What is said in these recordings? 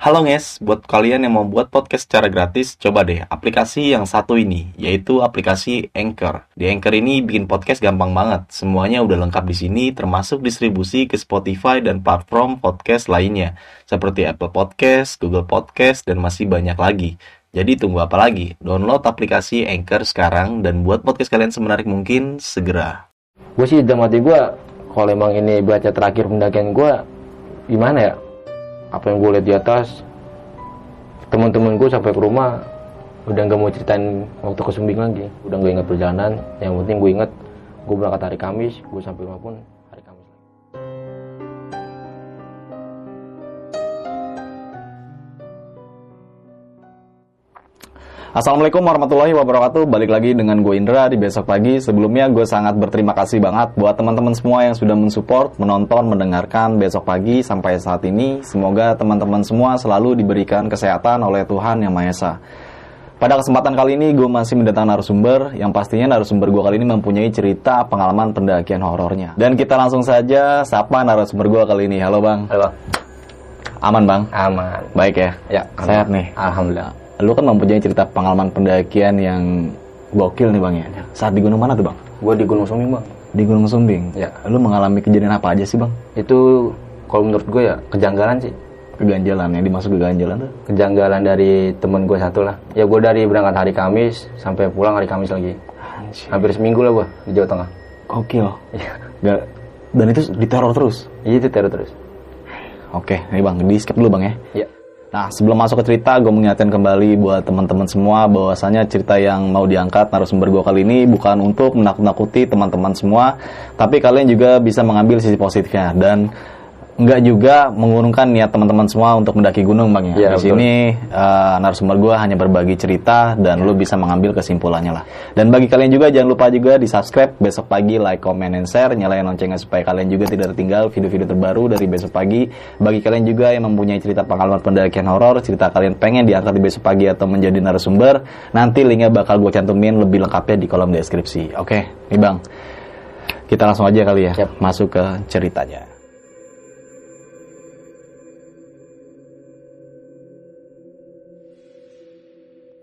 Halo guys, buat kalian yang mau buat podcast secara gratis, coba deh aplikasi yang satu ini, yaitu aplikasi Anchor. Di Anchor ini bikin podcast gampang banget. Semuanya udah lengkap di sini, termasuk distribusi ke Spotify dan platform podcast lainnya, seperti Apple Podcast, Google Podcast, dan masih banyak lagi. Jadi tunggu apa lagi? Download aplikasi Anchor sekarang dan buat podcast kalian semenarik mungkin segera. gue sih dalam hati gue kalau emang ini baca terakhir pendakian gue gimana ya apa yang gue lihat di atas teman-teman gue sampai ke rumah udah nggak mau ceritain waktu ke Sumbing lagi. Udah nggak ingat perjalanan yang penting gue inget gue berangkat hari Kamis gue sampai rumah pun Assalamualaikum warahmatullahi wabarakatuh Balik lagi dengan gue Indra di besok pagi Sebelumnya gue sangat berterima kasih banget Buat teman-teman semua yang sudah mensupport Menonton, mendengarkan besok pagi sampai saat ini Semoga teman-teman semua selalu diberikan kesehatan oleh Tuhan Yang Maha Esa pada kesempatan kali ini gue masih mendatang narasumber yang pastinya narasumber gue kali ini mempunyai cerita pengalaman pendakian horornya. Dan kita langsung saja sapa narasumber gue kali ini. Halo bang. Halo Aman bang? aman Baik ya? ya Sehat nih? alhamdulillah Lu kan mempunyai cerita pengalaman pendakian yang gokil nih bang ya. Saat di gunung mana tuh bang? gue di Gunung Sumbing bang Di Gunung Sumbing. Ya. Lu mengalami kejadian apa aja sih bang? itu kalau menurut gue ya kejanggalan sih Keganjalan yang dimasuk keganjalan tuh? kejanggalan dari temen gue satu lah ya gue dari berangkat hari Kamis sampai pulang hari Kamis lagi Anjir. hampir seminggu lah gue di Jawa Tengah Gokil. Iya. Gak- Dan itu diteror terus. Iya, itu terus terus Oke, nih bang, di skip dulu bang ya. ya Nah, sebelum masuk ke cerita, gue mengingatkan kembali buat teman-teman semua bahwasanya cerita yang mau diangkat narasumber gue kali ini bukan untuk menakut-nakuti teman-teman semua, tapi kalian juga bisa mengambil sisi positifnya. Dan nggak juga mengurungkan niat teman-teman semua untuk mendaki gunung bang ya. Iya, Di sini eh, narasumber gue hanya berbagi cerita dan lu bisa mengambil kesimpulannya lah. Dan bagi kalian juga jangan lupa juga di subscribe besok pagi, like, comment, and share, nyalain loncengnya supaya kalian juga tidak tertinggal video-video terbaru dari besok pagi. Bagi kalian juga yang mempunyai cerita pengalaman pendakian horor, cerita kalian pengen diangkat di besok pagi atau menjadi narasumber, nanti linknya bakal gue cantumin lebih lengkapnya di kolom deskripsi. Oke, nih bang, kita langsung aja kali ya Siap. masuk ke ceritanya.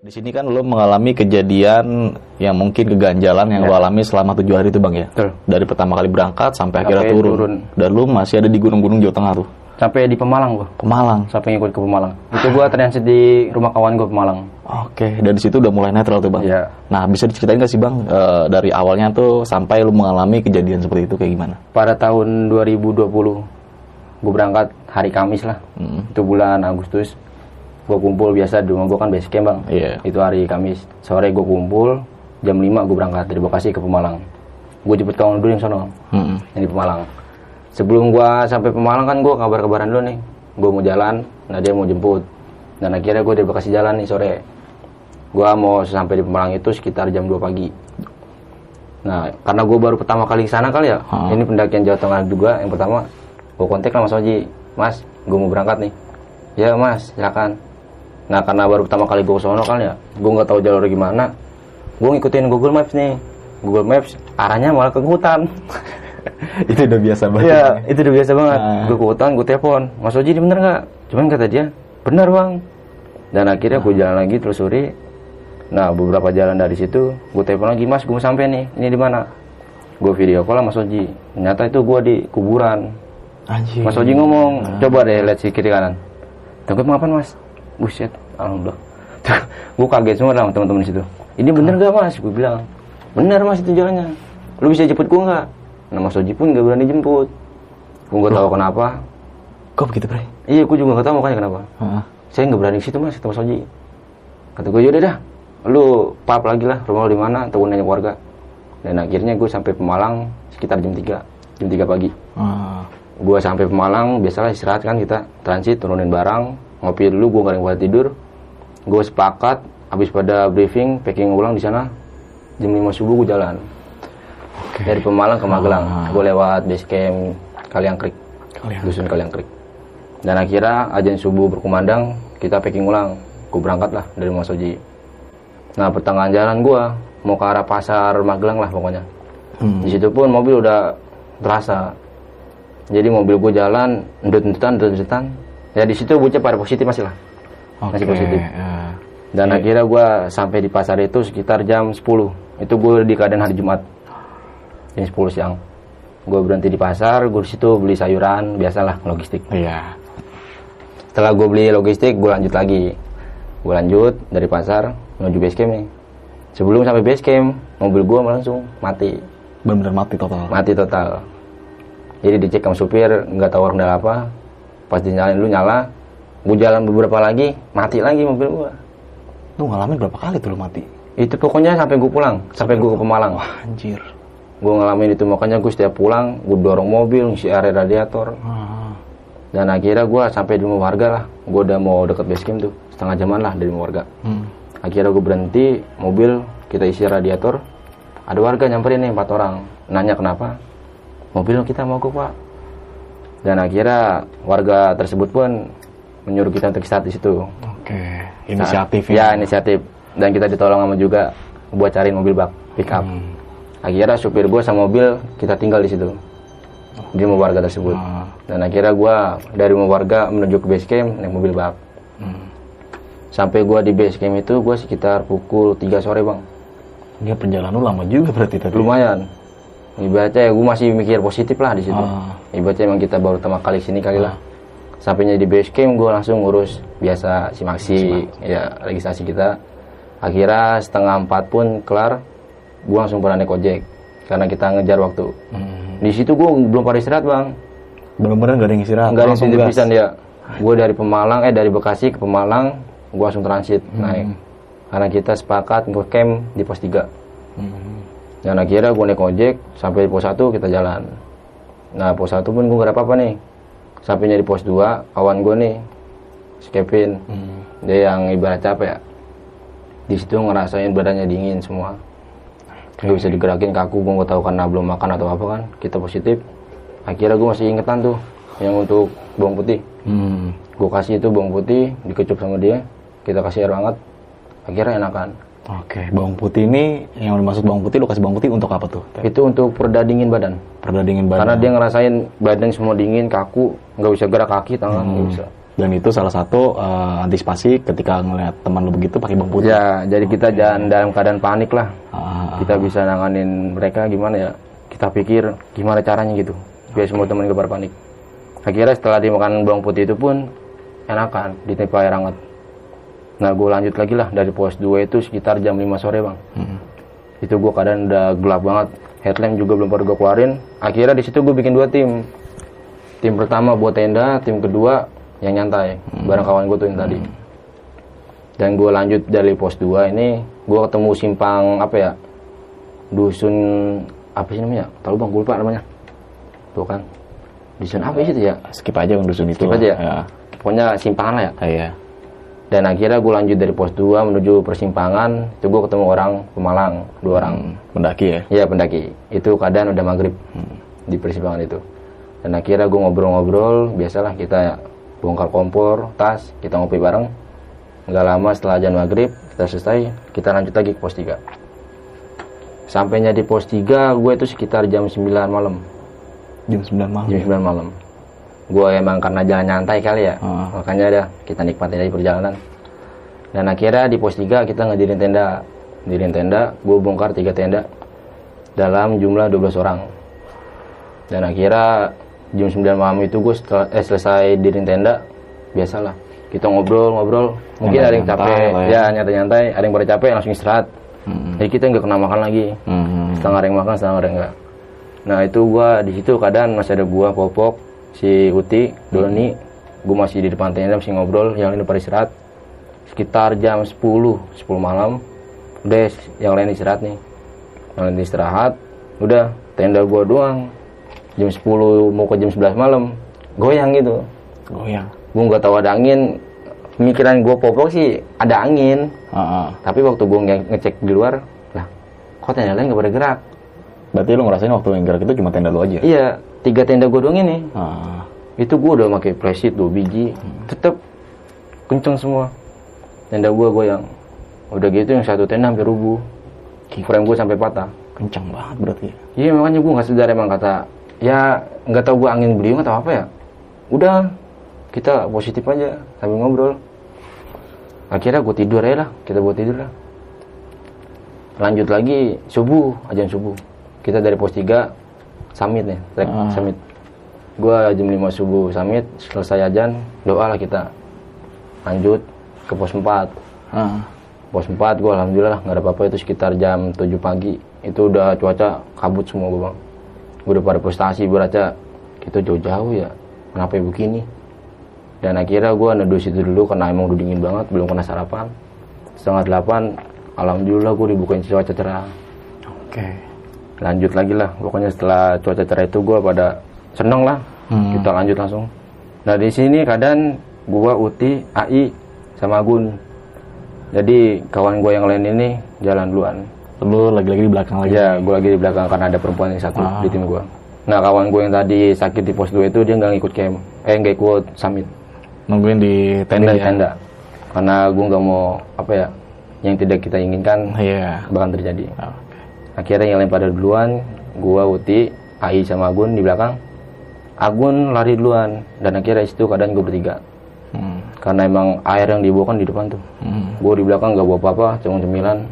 Di sini kan lo mengalami kejadian yang mungkin keganjalan yang Ya. lo alami selama tujuh hari itu bang ya. Betul. Dari pertama kali berangkat sampai, Sampai akhirnya turun. turun. Dan lo masih ada di gunung-gunung Jawa Tengah tuh. sampai di Pemalang gue Ke Malang. sampai ngikut ke Pemalang itu gue transit di rumah kawan gue Pemalang Oke, dari situ udah mulai netral tuh bang. Iya. Nah, bisa diceritain gak sih bang eh, dari awalnya tuh sampai lo mengalami kejadian seperti itu kayak gimana? pada tahun 2020 gue berangkat hari Kamis lah Hmm. itu bulan Agustus gue kumpul biasa di rumah gue kan base camp bang. Iya. itu hari Kamis. Sore gue kumpul jam 5 gue berangkat dari Bekasi ke Pemalang. Gue jemput kawan dulu yang sono Mm-mm. yang di Pemalang. Sebelum gua sampai Pemalang kan gua kabar-kabaran dulu nih. Gua mau jalan nah dia mau jemput. Dan akhirnya gua dari Bekasi jalan nih sore. Gua mau sampai di Pemalang itu sekitar jam 2 pagi. Nah karena gua baru pertama kali ke sana kali ya. Ha. ini pendakian Jawa Tengah juga. Yang pertama gua kontak lah Mas Oji Mas gua mau berangkat nih. Ya Mas silakan nah karena baru pertama kali gua ke sono kan ya gua nggak tahu jalur gimana gua ngikutin Google Maps nih Google Maps arahnya malah ke hutan itu udah biasa banget. Iya, itu udah biasa banget. Ah. Gue ke hutan, gue telepon. Mas Oji ini bener nggak? Cuman kata dia, bener bang. Dan akhirnya gue jalan lagi telusuri. Nah, beberapa jalan dari situ, gue telepon lagi, Mas, gue mau sampai nih. Ini di mana? Gue video call lah Mas Oji. Ternyata itu gue di kuburan. Anjir. Mas Oji ngomong, coba deh lihat si kiri kanan. Tunggu ngapain Mas? Buset, alhamdulillah. gue kaget semua lah teman-teman di situ. Ini bener gak Mas? Gue bilang, bener Mas itu jalannya. Lu bisa jemput gue nggak? Nah Mas Oji pun gak berani jemput. Gue nggak tahu kenapa. Kok begitu bre? Iya, gue juga nggak tahu makanya kenapa. Heeh. Saya nggak berani situ Mas, kata Mas Oji. Kata gue yaudah dah, lu pap lagi lah rumah lu di mana, atau nanya keluarga. Dan akhirnya gue sampai Pemalang sekitar jam 3 jam 3 pagi Ah. gue sampai Pemalang biasalah istirahat kan kita transit turunin barang ngopi dulu gue nggak buat tidur. Gue sepakat habis pada briefing packing ulang di sana. Jam 5 subuh gue jalan. Oke. dari Pemalang ke Magelang. Ah. gue lewat base camp Kaliangkrik Kalian. dusun Kaliangkrik dan akhirnya ajan subuh berkumandang kita packing ulang. Gue berangkat lah dari Mas Oji nah pertengahan jalan gue mau ke arah pasar Magelang lah pokoknya. Hmm. di situ pun mobil udah terasa. Jadi mobil gue jalan ndut-ndutan ndut-ndutan ya di situ bocah pada positif masih lah Oke. Masih positif. ya. dan Iya. akhirnya gue sampai di pasar itu sekitar jam 10 itu gue di keadaan hari Jumat jam 10 siang gue berhenti di pasar gue di situ beli sayuran biasalah logistik Iya. setelah gue beli logistik gue lanjut lagi gue lanjut dari pasar menuju base camp nih sebelum sampai base camp mobil gue langsung mati Benar-benar mati total. mati total jadi dicek sama supir nggak tahu kendala apa pas dinyalain dulu nyala. Gue jalan beberapa lagi mati lagi mobil gue Lu ngalamin berapa kali tuh lu mati? itu pokoknya sampai gue pulang sampai gue ke Pemalang. Wah, anjir. gue ngalamin itu makanya gue setiap pulang gue dorong mobil ngisi area radiator. Ah. dan akhirnya gue sampai di rumah warga lah. Gue udah mau deket base camp tuh setengah jaman lah dari rumah warga. Hmm. akhirnya gue berhenti mobil kita isi radiator. Ada warga nyamperin nih empat orang. Nanya kenapa? Mobil kita mogok pak dan akhirnya warga tersebut pun menyuruh kita untuk istirahat di situ Oke. Inisiatif ya inisiatif dan kita ditolong sama juga buat cariin mobil bak pick up Hmm. akhirnya supir gue sama mobil kita tinggal di situ di rumah warga tersebut Ah. dan akhirnya gue dari rumah warga menuju ke base camp naik mobil bak Hmm. sampai gue di base camp itu gue sekitar pukul 3 sore bang Dia perjalanan lu lama juga berarti tadi. lumayan ibaratnya ya gue masih mikir positif lah di situ. Ah. ibaratnya emang kita baru pertama kali sini kali lah. Sampainya di base camp gue langsung ngurus biasa simaksi ya registrasi kita. Akhirnya setengah empat pun kelar gue langsung pernah naik ojek. Karena kita ngejar waktu. Hmm. di situ gue belum pada istirahat bang. Bener-bener gak ada yang istirahat. nggak ada yang pisan ya. Gue dari Pemalang eh dari Bekasi ke Pemalang gue langsung transit naik. Karena kita sepakat ke camp di pos 3 Hmm. Dan akhirnya gue naik ojek sampai di pos 1 kita jalan. Nah pos 1 pun gue gak apa-apa nih. Sampainya di pos 2 kawan gue nih si Kevin. Hmm. dia yang ibarat capek. Ya di situ ngerasain badannya dingin semua. Nggak bisa digerakin kaku gue nggak tahu karena belum makan atau apa kan. Kita positif. Akhirnya gue masih ingetan tuh yang untuk bawang putih. Hmm. gue kasih itu bawang putih dikecup sama dia kita kasih air hangat. Akhirnya enakan Oke, bawang putih ini yang dimaksud bawang putih lu kasih bawang putih untuk apa tuh? itu untuk pereda dingin badan. Perda dingin badan. karena dia ngerasain badan semua dingin kaku nggak bisa gerak kaki tangan nggak? Bisa. Dan itu salah satu eh, antisipasi ketika ngelihat teman lu begitu pakai bawang putih. ya jadi kita jangan dalam keadaan panik lah. Ah, kita bisa nanganin mereka gimana ya? Kita pikir gimana caranya gitu biar semua teman gak pada panik. Akhirnya setelah dimakan bawang putih itu pun enakan ditimpa air hangat nah gue lanjut lagi lah dari pos 2 itu sekitar jam 5 sore bang. Hmm. itu gue keadaan udah gelap banget. Headlamp juga belum pada gue keluarin. Akhirnya di situ gue bikin dua tim. Tim pertama buat tenda tim kedua yang nyantai. Bareng kawan gue tuh yang tadi. Dan gue lanjut dari pos 2 ini gue ketemu simpang apa ya dusun apa sih namanya? Tahu bang? Gue lupa namanya. Tuh kan. Dusun apa sih itu ya? Skip aja yang dusun itu. Skip aja ya? Ya. pokoknya simpangan lah ya. Iya. Dan akhirnya gue lanjut dari pos 2 menuju persimpangan itu gue ketemu orang Pemalang dua orang Hmm. Mendaki ya. Ya pendaki. Itu keadaan udah maghrib di persimpangan itu. Dan akhirnya gue ngobrol-ngobrol, biasalah kita ya, bongkar kompor, tas, kita ngopi bareng. Nggak lama setelah ajan maghrib, kita selesai, kita lanjut lagi ke pos 3. Sampainya di pos 3, gue itu sekitar jam 9 malam. Jam 9 malam. Jam 9 malam. Gue emang karena jalan nyantai kali ya, Ah. makanya ada kita nikmatin aja perjalanan. Dan akhirnya di pos 3 kita ngedirin tenda. Ngedirin tenda, gue bongkar tiga tenda dalam jumlah 12 orang. Dan akhirnya jam 9 malam itu gue setelah, eh, selesai dirin tenda, biasalah. Kita ngobrol-ngobrol, mungkin ada yang capek, ya ya. nyantai-nyantai, ada yang pada capek langsung istirahat. Hmm. Jadi kita nggak kena makan lagi Hmm. setengah ada yang makan setengah ada yang enggak nah itu gua di situ keadaan masih ada gua popok si uti doni gua masih di depan tenda masih ngobrol yang lain pada istirahat. Sekitar jam 10 10 malam. Udah yang lain istirahat nih. Yang lain istirahat udah tenda gua doang. Jam 10 mau ke jam 11 malam. Goyang gitu. Goyang. gua nggak tahu ada angin. Pemikiran gua popok sih ada angin. Ah, ah. tapi waktu gua nge- ngecek di luar lah kok tenda lain nggak pada gerak? Berarti lu ngerasain waktu yang gerak itu cuma tenda lu aja. Iya, tiga tenda gue doang ini. Ah. Itu gue udah pakai flashlight dua biji, tetep kenceng semua. Tenda gue goyang. Udah gitu yang satu tenda hampir rubuh. Frame gue sampai patah. Kencang banget berarti. ya. Iya makanya gue nggak sadar emang kata ya nggak tahu gue angin beliung atau apa ya. Udah kita positif aja sambil ngobrol akhirnya gue tidur aja lah kita buat tidur lah lanjut lagi subuh ajan subuh kita dari pos 3 summit nih trek Ah. summit. Gue jam 5 subuh summit selesai ajan doa lah kita lanjut ke pos 4 Ah. pos 4 gue alhamdulillah nggak ada apa-apa itu sekitar jam 7 pagi. Itu udah cuaca kabut semua gue bang gue udah pada frustasi beraca kita jauh-jauh ya. Kenapa ya begini dan akhirnya gue neduh situ dulu karena emang udah dingin banget belum kena sarapan. Setengah delapan alhamdulillah gue dibukain cuaca cerah. Oke. Lanjut lagi lah pokoknya setelah cuaca cerah itu gue pada seneng lah Hmm. kita lanjut langsung nah di sini keadaan gue Uti Ai sama Agun jadi kawan gue yang lain ini jalan duluan Lu lagi-lagi di belakang lagi. ya gue lagi di belakang karena ada perempuan yang satu Ah. di tim gue nah kawan gue yang tadi sakit di pos 2 itu dia nggak ngikut camp eh nggak ikut summit Nungguin di tenda di ya. tenda karena gue nggak mau apa ya yang tidak kita inginkan Iya. bahkan terjadi Oke. Akhirnya yang lain pada duluan gua Uti Ai sama Agun di belakang. Agun lari duluan dan akhirnya itu keadaan gue bertiga. Hmm. karena emang air yang dibawa kan di depan tuh. Hmm. gue di belakang gak bawa apa-apa cuma cemilan.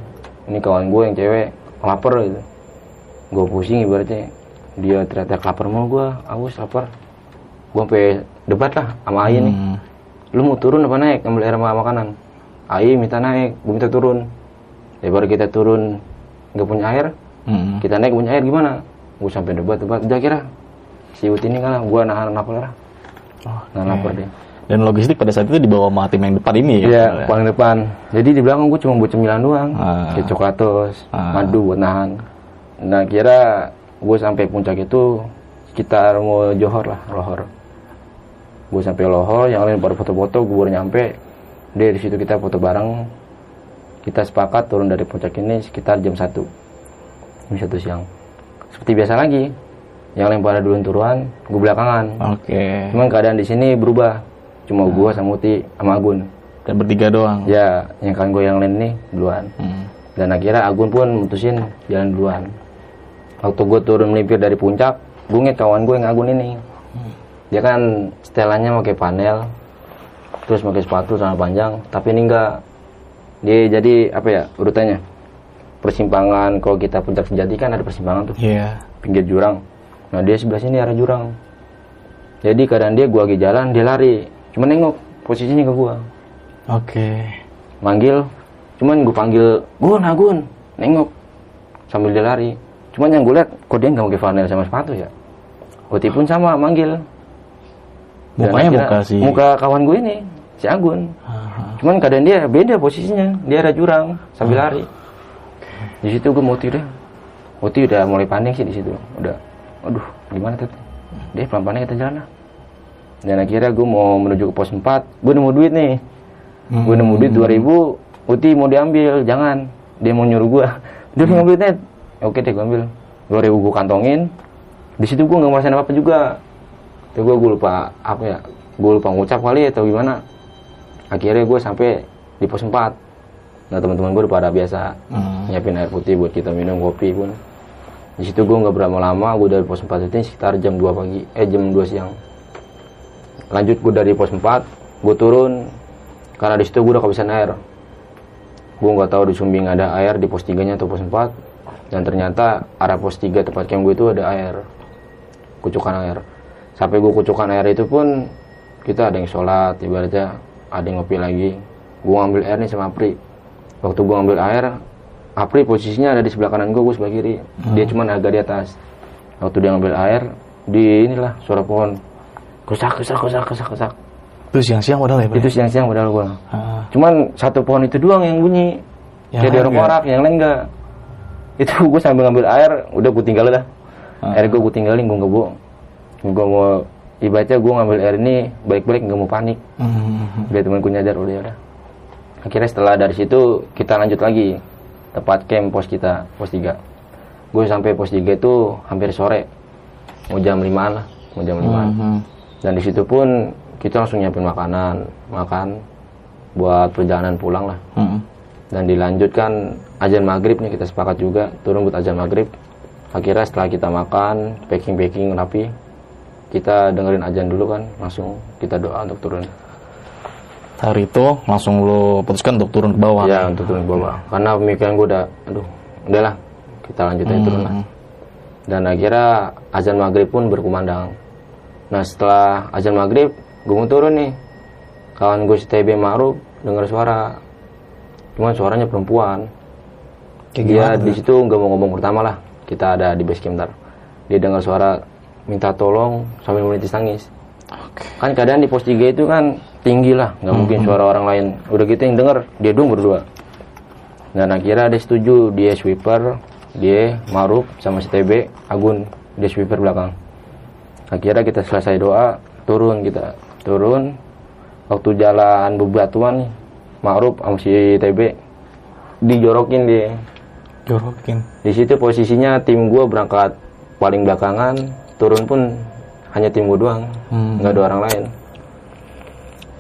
Ini kawan gue yang cewek lapar gitu. Gue pusing ibaratnya. Dia teriak lapar mau gue aus lapar. Gue sampai debat lah sama Ai nih. Hmm. lu mau turun apa naik? Ambil air sama makanan. Ai minta naik gue minta turun. Baru kita turun nggak punya air Hmm. kita naik punya air gimana gue sampai debat debat udah kira si Ut ini kan gue nahan lapar lah Oh, nahan lapar deh Dan logistik pada saat itu dibawa sama tim yang depan ini ya. Iya, paling depan. Jadi di belakang gue cuma buat cemilan doang. Ah. Kayak coklatos, Ah. madu buat nahan. Nah kira gue sampai puncak itu sekitar mau johor lah, lohor. Gue sampai lohor, yang lain pada foto-foto, gue baru nyampe. Dia di situ kita foto bareng. Kita sepakat turun dari puncak ini sekitar jam 1 jam satu siang. Seperti biasa lagi. Yang lain pada duluan turuan, gue belakangan. Oke. Cuman keadaan di sini berubah. Cuma gua sama Uti sama Agun. Dan bertiga doang. Ya, yang kawan gue yang lain nih duluan. Hmm. Dan akhirnya Agun pun mutusin jalan duluan. Waktu gue turun melipir dari puncak, gue ngeliat kawan gue yang Agun ini. Dia kan setelannya pakai panel, terus pakai sepatu celana panjang, tapi ini enggak. Dia jadi apa ya urutannya? Persimpangan kalau kita puncak sejati kan ada persimpangan tuh Iya. pinggir jurang. Nah dia sebelah sini arah jurang. Jadi keadaan dia gua lagi jalan dia lari, cuma nengok posisinya ke gua. Oke. manggil cuman gue panggil Gun Agun nengok sambil dia lari cuman yang gue lihat kok dia nggak pakai flanel sama sepatu ya Uti pun sama manggil Dan Mukanya akhirnya- muka si- muka kawan gue ini si Agun Aha. Cuman keadaan dia beda posisinya. Dia ada jurang sambil lari. Di situ gue mau deh Uti udah mulai panik sih di situ. Udah aduh gimana tuh? Dia pelan pelan kita jalan lah. Dan akhirnya gue mau menuju ke pos 4 gue nemu duit nih. Gue nemu duit 2000 Uti mau diambil jangan. Dia mau nyuruh gue dia mau ngambil net oke deh gue ambil. 2000 gue kantongin. Di situ gue nggak ngerasain apa apa juga. Itu gue gue lupa apa ya gue lupa ngucap kali atau gimana akhirnya gue sampai di pos 4 nah teman-teman gue udah pada biasa Hmm. nyiapin air putih buat kita minum kopi pun. Di situ gue nggak berapa lama gue dari pos 4 itu sekitar jam 2 pagi eh jam 2 siang. Lanjut gue dari pos 4 gue turun karena di situ gue udah kehabisan air. Gue nggak tahu di Sumbing ada air di pos 3 nya atau pos 4 dan ternyata arah pos 3 tempat camp gue itu ada air kucukan air. Sampai gue kucukan air itu pun kita ada yang sholat ibaratnya ada yang ngopi lagi. Gue ngambil air nih sama Apri. Waktu gue ngambil air Apri posisinya ada di sebelah kanan gue gue sebelah kiri. Dia cuman agak di atas. Waktu dia ngambil air di inilah suara pohon. Kesak kesak kesak kesak kesak Itu siang-siang padahal ya, Pak? itu siang-siang padahal gue Ah. cuman satu pohon itu doang yang bunyi. Yang kayak korak yang lain enggak. Itu gue sambil ngambil air udah gue tinggalin dah. Ah. air gue gue tinggalin gue nggak bohong gue mau ibaratnya gue ngambil air ini balik-balik nggak mau panik. Hmm. biar temanku nyadar udah udah. Akhirnya setelah dari situ kita lanjut lagi. Tempat camp pos kita pos 3 gue sampai pos 3 itu hampir sore. Mau jam 5 lah mau jam 5 Hmm. dan di situ pun kita langsung nyiapin makanan makan buat perjalanan pulang lah. Hmm. dan dilanjutkan azan maghrib nih kita sepakat juga turun buat azan maghrib. Akhirnya setelah kita makan packing packing rapi kita dengerin ajan dulu kan langsung kita doa untuk turun. Hari itu langsung lo putuskan untuk turun ke bawah. ya untuk turun ke bawah. Karena pemikiran gue udah aduh udahlah kita lanjut aja turun lah. Hmm. dan akhirnya azan maghrib pun berkumandang. Nah setelah azan maghrib gue mau turun nih. Kawan gue si TB Ma'ruf dengar suara. Cuman suaranya perempuan. Kayak dia di situ nggak mau ngomong pertama lah. Kita ada di base camp ntar. Dia dengar suara minta tolong sambil menitis tangis Oke. kan keadaan di pos 3 itu kan tinggi lah nggak mungkin suara orang lain. Udah gitu yang denger dia dong berdua. Dan akhirnya dia setuju dia sweeper dia Maruf sama si TB Agun dia sweeper belakang. Akhirnya kita selesai doa turun kita turun. Waktu jalan bebatuan Maruf sama si TB dijorokin dia. Jorokin. di situ posisinya tim gua berangkat paling belakangan turun pun hanya tim gua doang Hmm. nggak ada orang lain.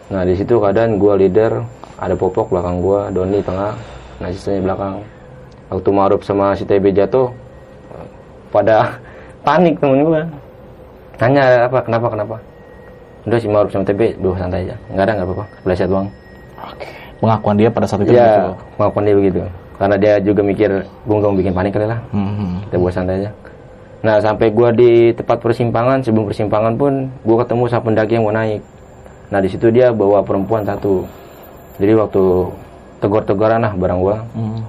Nah di situ keadaan gua leader ada popok belakang gua Doni tengah nah sisanya belakang. Waktu Maruf sama si TB jatuh pada panik temen gua. Tanya apa kenapa kenapa? Udah si Maruf sama TB duh santai aja nggak ada nggak apa-apa belajar doang. Oke. Pengakuan dia pada saat itu ya maupun dia begitu. Karena dia juga mikir gue nggak mau bikin panik kali lah. Hmm. kita buat santai aja nah sampai gua di tempat persimpangan sebelum persimpangan pun gua ketemu sama pendaki yang mau naik. Nah di situ dia bawa perempuan satu. Jadi waktu tegur-teguran lah barang gua. Hmm.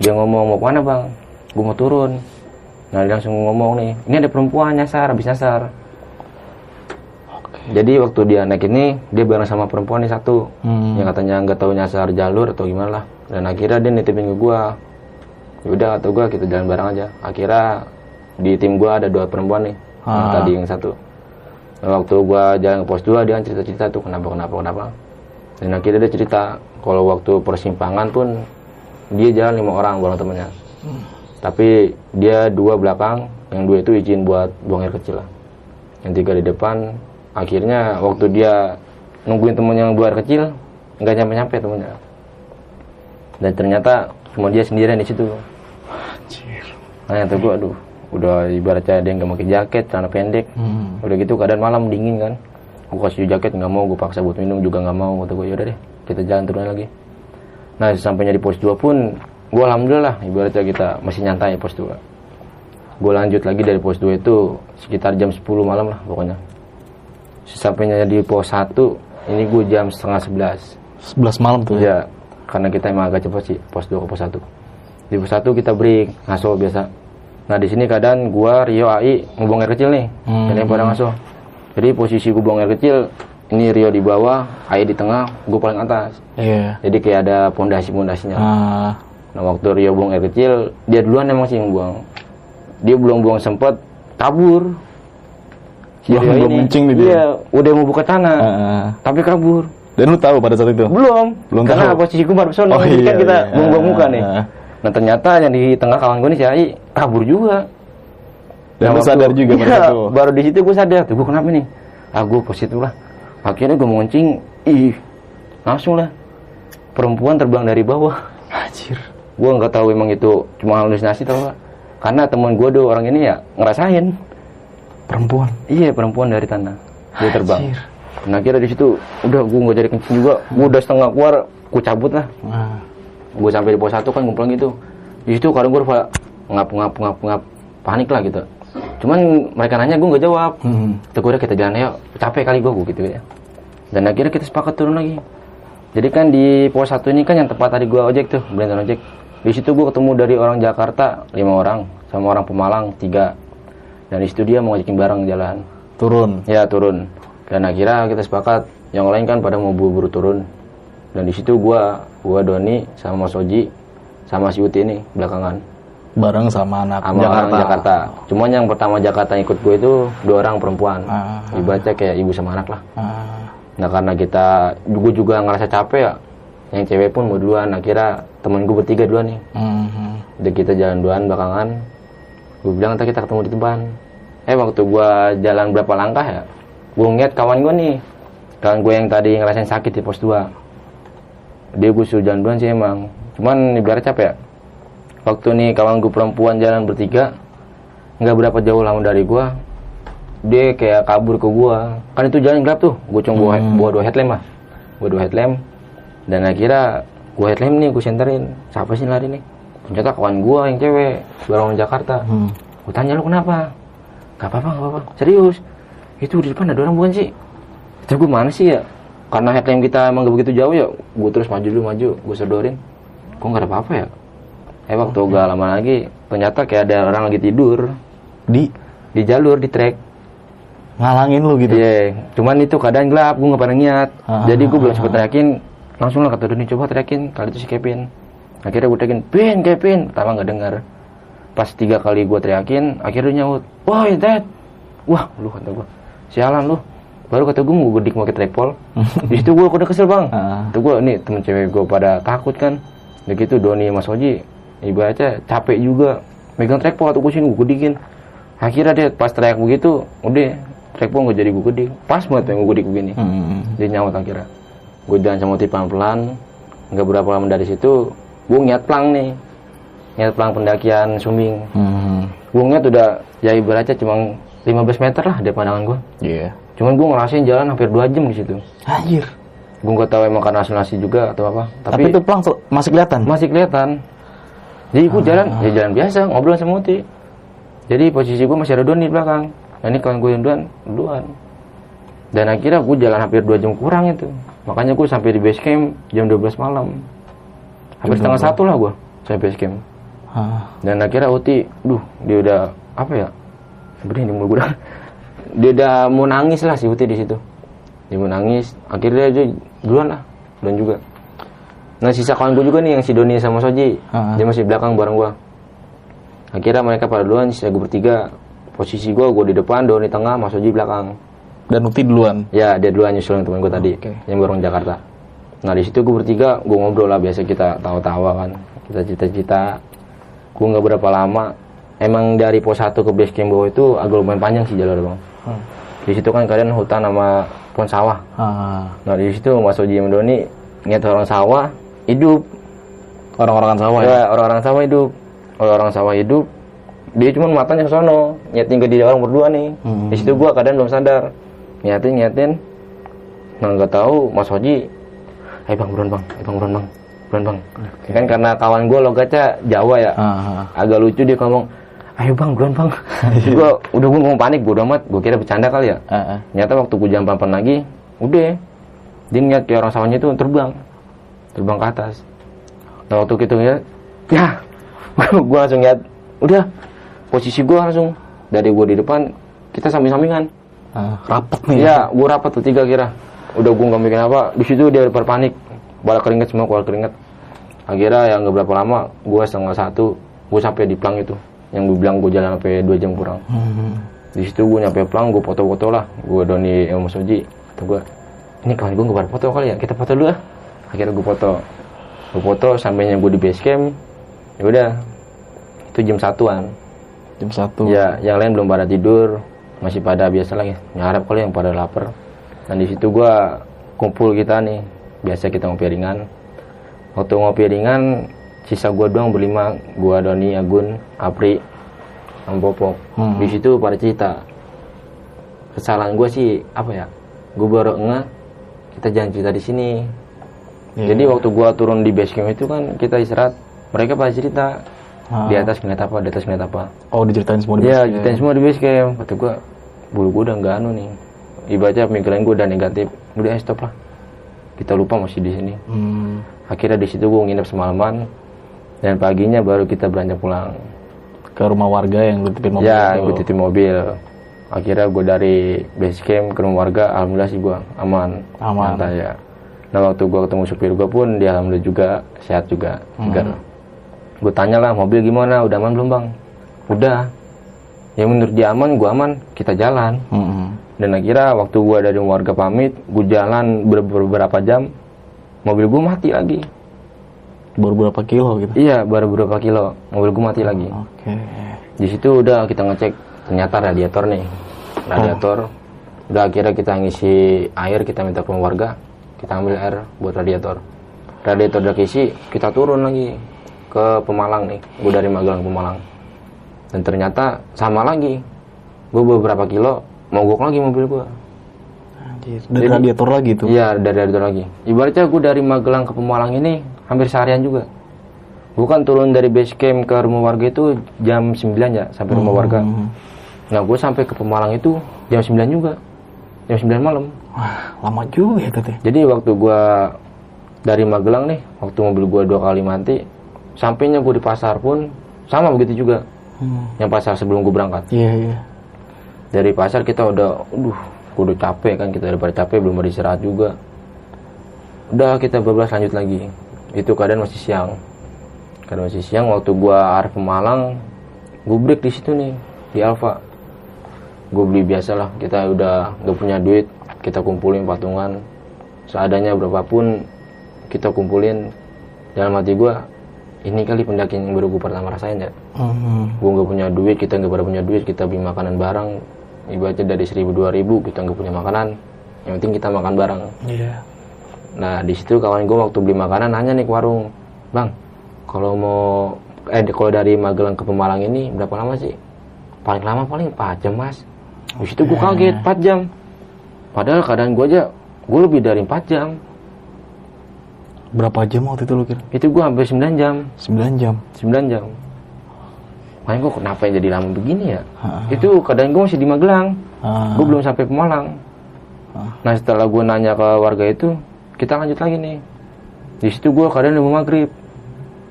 dia ngomong mau ke mana bang? Gua mau turun. Nah dia langsung ngomong nih ini ada perempuan nyasar habis nyasar. Jadi waktu dia naik ini dia bareng sama perempuan nih satu. Hmm. yang katanya nggak tahu nyasar jalur atau gimana lah. Dan akhirnya dia nitipin ke gua. Yaudah atau gua kita jalan bareng aja. Akhirnya di tim gua ada dua perempuan nih yang Ah. tadi yang satu. Nah, waktu gua jalan ke pos 2 dia kan cerita-cerita tuh kenapa kenapa kenapa. Dan akhirnya dia cerita kalau waktu persimpangan pun dia jalan lima orang bareng temennya. Tapi dia dua belakang yang dua itu izin buat buang air kecil lah. Yang tiga di depan akhirnya waktu dia nungguin temen yang buang air kecil nggak nyampe nyampe temennya. Dan ternyata cuma dia sendirian di situ. Nah yang gue aduh udah ibaratnya dia nggak pakai jaket celana pendek. Hmm. udah gitu keadaan malam dingin kan. Gue kasih jaket nggak mau gue paksa buat minum juga nggak mau kata gue yaudah deh kita jalan turun lagi. Nah sampainya di pos 2 pun gue alhamdulillah ibaratnya kita masih nyantai pos 2 gue lanjut lagi dari pos 2 itu sekitar jam 10 malam lah pokoknya. Sampainya di pos 1 ini gue jam setengah 11 11 malam tuh ya. ya karena kita emang agak cepat sih pos 2 ke pos 1 di pos 1 kita break ngaso biasa nah di sini keadaan gua Rio AI mau buang air kecil nih Hmm. yang pada ngaso jadi posisi gua buang air kecil ini Rio di bawah AI di tengah gua paling atas Iya. jadi kayak ada pondasi pondasinya Ah. nah waktu Rio buang air kecil dia duluan emang sih yang buang dia belum buang sempet kabur Si Rio belum ini, kencing nih dia. iya udah mau buka tanah Ah. tapi kabur Dan lu tahu pada saat itu? belum Belum karena tahu. posisi gue baru sono Oh, kan iya, kita iya. buang muka nih Ah. Nah ternyata yang di tengah kawan gue nih si Ai kabur juga. Dan waktu- sadar juga iya, itu? baru di situ gue sadar tuh gue kenapa nih? Ah gue positif lah. Akhirnya gue menguncing ih langsung lah. Perempuan terbang dari bawah. Anjir. gue nggak tahu emang itu cuma halusinasi tau gak karena teman gue dua orang ini ya ngerasain. Perempuan. iya perempuan dari tanah. Dia terbang. Anjir. nah kira di situ udah gue nggak jadi kencing juga. Gue udah setengah keluar gue cabut lah. Ah. Gue sampai di pos satu kan ngumpul gitu. Di situ kadang gue udah ngap ngap ngap ngap. Panik lah gitu. Cuman mereka nanya gue nggak jawab. Hmm. Gue udah kita jalan yuk capek kali gue gitu ya. Dan akhirnya kita sepakat turun lagi. Jadi kan di pos satu ini kan yang tempat tadi gue ojek tuh berenang ojek. Di situ gue ketemu dari orang Jakarta lima orang sama orang Pemalang tiga. Dan di situ dia mau ngajakin bareng jalan. Turun. ya turun. Dan akhirnya kita sepakat yang lain kan pada mau buru-buru turun. Dan di situ gua gua Doni sama Mas Oji sama si Uti ini belakangan. Bareng sama anak sama Jakarta. orang Jakarta. Cuman yang pertama Jakarta yang ikut gue itu dua orang perempuan. Ah. ibaratnya kayak ibu sama anak lah. Ah. nah karena kita gue juga ngerasa capek ya. Yang cewek pun mau duluan. Akhirnya temen gue bertiga duluan nih. Mhm. Udah kita jalan duluan belakangan. Gue bilang ntar kita ketemu di depan. Eh waktu gue jalan berapa langkah ya gue ngeliat kawan gue nih. Kawan gue yang tadi ngerasain sakit di pos 2 dia gue suruh jalan duluan sih emang. Cuman ibarat capek ya. Waktu nih kawan gue perempuan jalan bertiga nggak berapa jauh lama dari gue dia kayak kabur ke gua. Kan itu jalan gelap tuh. Gua cuma bawa, bawa dua headlamp lah. Bawa dua headlamp. Dan akhirnya gua headlamp nih gua senterin. Siapa sih lari nih? Ternyata kawan gua yang cewek baru orang Jakarta. Hmm. gua tanya lu kenapa? Gak apa-apa gak apa-apa. Serius? Itu di depan ada orang bukan sih? Terus gua mana sih ya karena headlamp kita emang gak begitu jauh ya gua terus maju dulu maju gua sedorin kok nggak ada apa-apa ya? Eh waktu gak lama lagi ternyata kayak ada orang lagi tidur. Di? Di jalur di trek. Ngalangin lu gitu. Iya, cuman itu keadaan gelap, gue nggak pernah niat. Ah, Jadi gue belum sempet teriakin, langsung lah kata Doni coba teriakin, kali itu si Kevin. Akhirnya gue teriakin, Pin, Kevin, pertama nggak dengar. Pas tiga kali gue teriakin, akhirnya nyaut, wah Dad, wah lu kata gue, sialan lu. Baru kata gue mau gedik pakai tripod. Di situ gue udah kesel bang. Ah. Tuh gue nih temen cewek gue pada takut kan. Begitu Doni Mas Oji, ibaratnya capek juga megang tripod atau gue sini gue gedikin. Akhirnya dia pas teriak begitu, udah tripod gue jadi gue gedik. Pas banget yang gue gedik begini. Hmm. Dia nyaut akhirnya. Gue jalan sama Uti pelan-pelan. Nggak berapa lama dari situ, gue ngiat plang nih. Ngiat plang pendakian Sumbing. Hmm. Gue ngiat udah, ya ibaratnya cuma 15 meter lah dari pandangan gue. Iya. Cuman gue ngerasain jalan hampir 2 jam di situ. Anjir. Gue nggak tahu emang karena hasil juga atau apa. Tapi, itu pelang masih kelihatan. masih kelihatan. Jadi gue jalan, ya jalan biasa, ngobrol sama Uti. Jadi posisi gue masih ada Doni di belakang. Nah ini kawan gue yang duluan, duluan. Dan akhirnya gue jalan hampir 2 jam kurang itu. Makanya gue sampai di base camp jam 12 malam. Hampir setengah satu lah gue sampai base camp. Ah. Dan akhirnya Uti, duh dia udah apa ya? Sebenarnya ini mulut gue. Dia udah mau nangis lah si Uti di situ. Dia mau nangis. Akhirnya dia duluan lah, duluan juga. Nah sisa kawan gue juga nih yang si Doni sama Soji. Ah. Dia masih belakang bareng gue. Akhirnya mereka pada duluan, sisa gue bertiga. Posisi gue, gue di depan, Doni tengah, Mas Soji belakang. Dan Uti duluan. Ya dia duluan nyusul yang temen gue tadi, Oke. yang bareng Jakarta. Nah di situ gue bertiga, gue ngobrol lah biasa kita tawa-tawa kan, kita cita-cita. Gue nggak berapa lama. Emang dari pos 1 ke base camp bawah itu agak lumayan panjang sih jalur bang. Hmm. Di situ kan kalian hutan sama pohon sawah. Ah. Nah di situ Mas Oji sama Doni niat orang sawah hidup. Orang-orangan sawah ya. Ya, orang-orang sawah hidup. Orang-orang sawah hidup. Dia cuma matanya ke sono, nyatin ke dia orang berdua nih. Hmm. Di situ gua kadang belum sadar. Nyatin, nyatin. Nah, nggak tahu Mas Oji, "Eh Bang, buruan Bang. Eh Bang, buruan Bang. Buruan Bang." Kan karena kawan gua logatnya Jawa ya. Ah. Agak lucu dia ngomong, "Ayo Bang, buruan Bang." gua udah gua ngomong panik, gua udah amat. Gua kira bercanda kali ya. Ah. Nyata waktu gue jalan pelan lagi, udah dia ngeliat kayak orang sawahnya itu terbang, terbang ke atas. Nah waktu gitu ngeliat, ya, gue langsung lihat, udah posisi gue langsung dari gue di depan, kita samping-sampingan. Ah, rapet nih. Iya, gue rapat tuh tiga kira. Udah gue nggak mikir apa. Di situ dia udah panik, bala keringet semua keluar keringet. Akhirnya yang nggak berapa lama, gue setengah satu, gue sampai di plang itu. Yang gue bilang gue jalan sampai dua jam kurang. Hmm. di situ gue nyampe plang gue foto-foto lah. Gue Doni sama Soji. Kata gue ini kawan gue nggak foto kali ya? Kita foto dulu ah. Akhirnya gue foto. Gue foto sampainya gue di base camp. Ya udah. Itu jam satuan. Jam satu. ya yang lain belum pada tidur. Masih pada biasa lagi. Nyarap kali yang pada lapar. Dan di situ gue kumpul kita nih. Biasa kita ngopi ringan. Waktu ngopi ringan sisa gue doang berlima gue Doni Agun Apri sama Popok Hmm. di situ pada cerita kesalahan gue sih apa ya gue baru ngeh kita jangan cerita di sini Iya. jadi waktu gue turun di base camp itu kan kita istirahat mereka pada cerita Ah. di atas ngeliat apa di atas ngeliat apa Oh, diceritain semua di Iya, base ceritain camp. semua di base camp. Kata gua, bulu gua udah nggak anu nih. Ibaratnya pemikiran gua udah negatif. Udah eh, stop lah. Kita lupa masih di sini. Hmm. Akhirnya di situ gua nginep semalaman. Dan paginya baru kita beranjak pulang. Ke rumah warga yang lu titipin mobil. ya, gua titip mobil. Akhirnya gua dari base camp ke rumah warga, alhamdulillah sih gua aman. Aman. Ya. Nah waktu gua ketemu supir gua pun dia alhamdulillah juga sehat juga, segar. Gue tanya lah mobil gimana, udah aman belum bang? Udah. Ya menurut dia aman, gua aman, kita jalan. Hmm. Dan akhirnya waktu gua dari warga pamit, gua jalan ber- beberapa jam, mobil gua mati lagi. Baru berapa kilo gitu? Iya, baru beberapa kilo, mobil gua mati lagi. Oke. Di situ udah kita ngecek, ternyata radiator nih, radiator. Udah akhirnya kita ngisi air, kita minta ke warga, kita ambil air buat radiator. Radiator udah keisi, kita turun lagi ke Pemalang nih, gua dari Magelang Pemalang. Dan ternyata sama lagi, gua beberapa kilo mogok lagi mobil gue dari radiator lagi tuh. Iya dari radiator lagi. Ibaratnya gue dari Magelang ke Pemalang ini hampir seharian juga. Bukan turun dari base camp ke rumah warga itu jam 9 ya sampai rumah warga. Hmm. Nah gue sampai ke Pemalang itu jam 9 juga. Jam 9 malam. Wah, lama juga ya teh. Jadi waktu gue dari Magelang nih, waktu mobil gue dua kali mati, sampainya gue di pasar pun sama begitu juga. Hmm. Yang pasar sebelum gue berangkat. Iya, iya. Dari pasar kita udah, aduh, gue udah capek kan kita daripada capek belum ada istirahat juga. Udah kita bablas lanjut lagi. Itu keadaan masih siang. Keadaan masih siang waktu gua arah Pemalang, gue break di situ nih di Alfa. Gue beli biasa lah. Kita udah gak punya duit, kita kumpulin patungan seadanya berapapun kita kumpulin dalam hati gua ini kali pendakian yang baru gue pertama rasain ya Hmm. gue nggak punya duit kita nggak pada punya duit kita beli makanan bareng ibaratnya dari seribu dua ribu kita nggak punya makanan yang penting kita makan bareng. Iya. nah di situ kawan gue waktu beli makanan nanya nih ke warung bang kalau mau eh kalau dari Magelang ke Pemalang ini berapa lama sih? Paling lama paling 4 jam mas. Di situ gue kaget 4 jam. Padahal keadaan gue aja gue lebih dari 4 jam. Berapa jam waktu itu lu kira? itu gue hampir 9 jam. 9 jam. 9 jam makanya gue kenapa yang jadi lama begini ya? Ha. itu keadaan gue masih di Magelang. Gue belum sampai Pemalang Ah. nah setelah gue nanya ke warga itu kita lanjut lagi nih. Di situ gue keadaan udah mau maghrib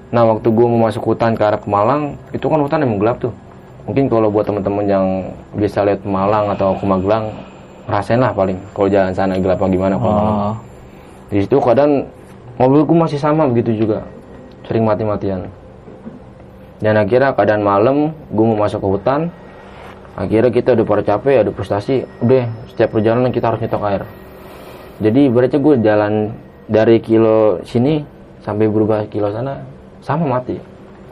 nah waktu gue mau masuk hutan ke arah Pemalang itu kan hutan emang gelap tuh. Mungkin kalau buat teman-teman yang bisa lihat Pemalang atau ke Magelang rasain lah paling kalau jalan sana gelap apa gimana kalau di situ keadaan mobilku masih sama begitu juga. Sering mati-matian dan akhirnya keadaan malam gue mau masuk ke hutan. Akhirnya kita udah pada capek ada frustasi. Udah setiap perjalanan kita harus nyetok air. Jadi ibaratnya gue jalan dari kilo sini sampai berubah kilo sana sama mati.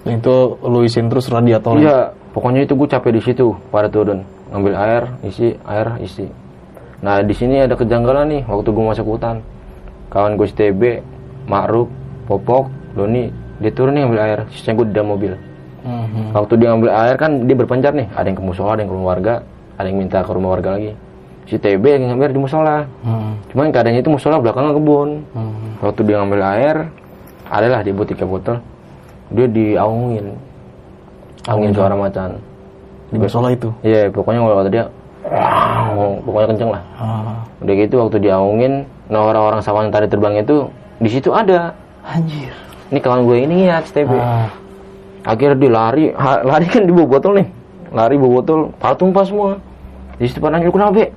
Itu lu isin terus radiator. iya pokoknya itu gue capek di situ pada turun. Ngambil air isi air isi. Nah di sini ada kejanggalan nih waktu gue masuk hutan. Kawan gue TB Ma'ruf Popok Doni dia turun nih ngambil air sisanya gue di dalam mobil Mhm. waktu dia ngambil air kan dia berpencar nih ada yang ke musola ada yang ke rumah warga ada yang minta ke rumah warga lagi si TB yang ngambil di musola Mhm. cuman keadaannya itu musola belakangnya kebun Mhm. waktu dia ngambil air adalah dia buat tiga botol dia diaungin angin suara macan Di musola itu. Iya, pokoknya kalau kata dia, wow, pokoknya kenceng lah. Ah. Udah gitu waktu diaungin, nah orang-orang sawan yang tadi terbang itu di situ ada. Anjir. Ini kawan gue ini ya, STB. Ah. Akhirnya dia lari, kan di bawah botol nih, lari bawa botol, pada tumpah semua. Di situ nanya, kenapa?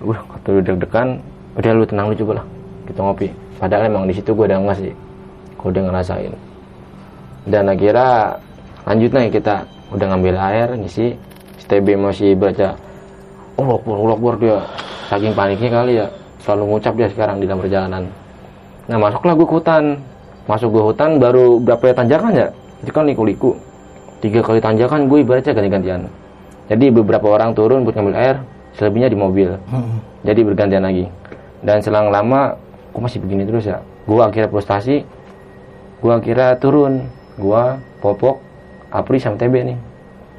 Gue kata deg-degan, udah lu tenang lu coba lah, kita ngopi. Padahal emang di situ gue udah ngasih, gue udah ngerasain. Dan akhirnya lanjut nih kita. Udah ngambil air ngisi. STB masih baca. Akbar, Allah Akbar dia. Saking paniknya kali ya. Selalu ngucap dia sekarang di dalam perjalanan. Nah masuklah gue ke hutan. Masuk gue hutan baru berapa ya tanjakan ya itu kan liku-liku tiga kali tanjakan gue ibaratnya ganti-gantian. Jadi beberapa orang turun buat ngambil air selebihnya di mobil. Mhm. jadi bergantian lagi. Dan selang lama kok masih begini terus ya? Gue akhirnya frustasi gue akhirnya turun. Gue popok Apri sama TB nih.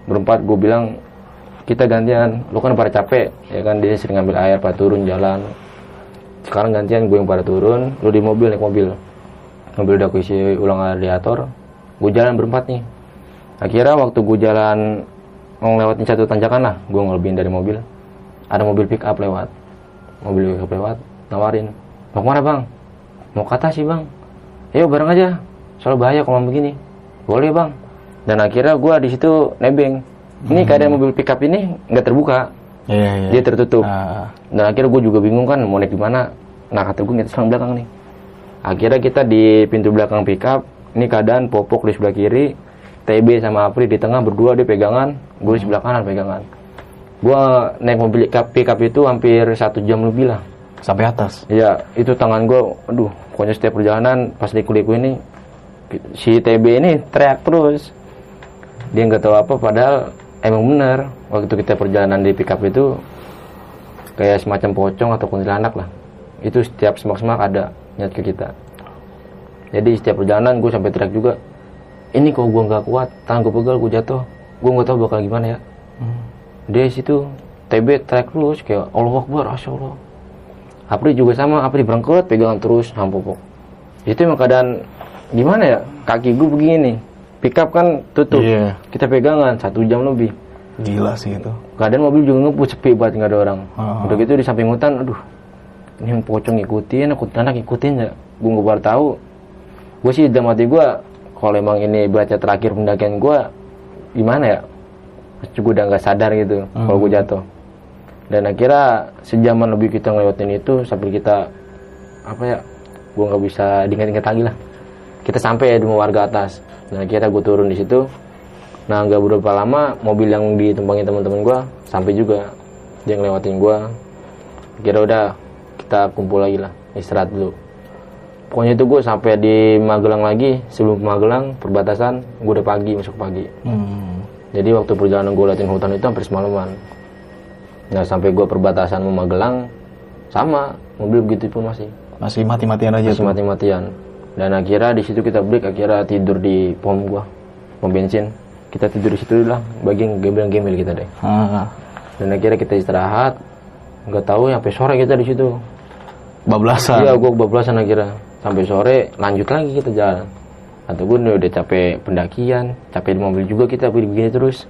Berempat gue bilang kita gantian. Lu kan pada capek ya kan? Dia sering ngambil air pada turun jalan. Sekarang gantian gue yang pada turun lu di mobil naik mobil. Mobil udah aku isi ulang radiator gue jalan berempat nih. Akhirnya waktu gue jalan mau ngelewatin satu tanjakan lah gue ngelebihin dari mobil. Ada mobil pick up lewat. Mobil pick up lewat nawarin mau ke mana bang? Mau ke atas sih bang. Ayo bareng aja. Soal bahaya kalau begini. Boleh bang. Dan akhirnya gue di situ nebeng. Ini keadaan mobil pick up ini nggak terbuka. Iya, iya. dia tertutup. Ah. dan akhirnya gue juga bingung kan mau naik di mana. Nah kata gue selang belakang nih. Akhirnya kita di pintu belakang pickup ini keadaan popok di sebelah kiri TB sama Apri di tengah berdua dia pegangan gue di sebelah kanan pegangan. Gue naik mobil pickup, itu hampir satu jam lebih lah. Sampai atas. ya itu tangan gue aduh pokoknya setiap perjalanan pas liku-liku ini si TB ini teriak terus. Dia nggak tahu apa padahal emang bener waktu kita perjalanan di pickup itu kayak semacam pocong atau kuntilanak lah. Itu setiap semak-semak ada nyat ke kita jadi setiap perjalanan gue sampai teriak juga ini kalau gue nggak kuat tangan gue pegal gue jatuh. Gue nggak tahu bakal gimana ya. Hmm. dia situ TB track terus kayak Allah Akbar Masya Allah Apri juga sama Apri berangkat pegangan terus hampuk itu emang keadaan gimana ya kaki gue begini. Pick up kan tutup. Iya. kita pegangan satu jam lebih. Gila sih itu. keadaan mobil juga ngebut sepi banget nggak ada orang. Ah. udah gitu di samping hutan aduh ini yang pocong ngikutin aku anak ngikutin ya. Gue nggak baru tahu gue sih dalam hati gue kalau emang ini baca terakhir pendakian gue gimana ya? Gue udah nggak sadar gitu kalau gue jatuh. Dan akhirnya sejaman lebih kita ngelewatin itu sampai kita apa ya gue nggak bisa diingat-ingat lagi lah. Kita sampai ya di rumah warga atas. Dan akhirnya gue turun di situ. Nah nggak berapa lama mobil yang ditumpangi teman-teman gue sampai juga dia ngelewatin gue kira udah kita kumpul lagi lah istirahat dulu pokoknya itu gue sampai di Magelang lagi sebelum Magelang perbatasan gue udah pagi masuk pagi. Hmm. jadi waktu perjalanan gue liatin hutan itu hampir semalaman. Nah sampai gue perbatasan mau Magelang sama mobil begitu pun masih. Masih mati-matian aja masih mati-matian. Dan akhirnya di situ kita break akhirnya tidur di pom gua pom bensin. Kita tidur di situ lah bagian gembel-gembel kita deh. Ah. dan akhirnya kita istirahat. Nggak tahu sampai sore kita di situ. Bablasan. iya gua kebablasan akhirnya sampai sore lanjut lagi kita jalan. Atau gue udah capek pendakian capek di mobil juga kita begini terus.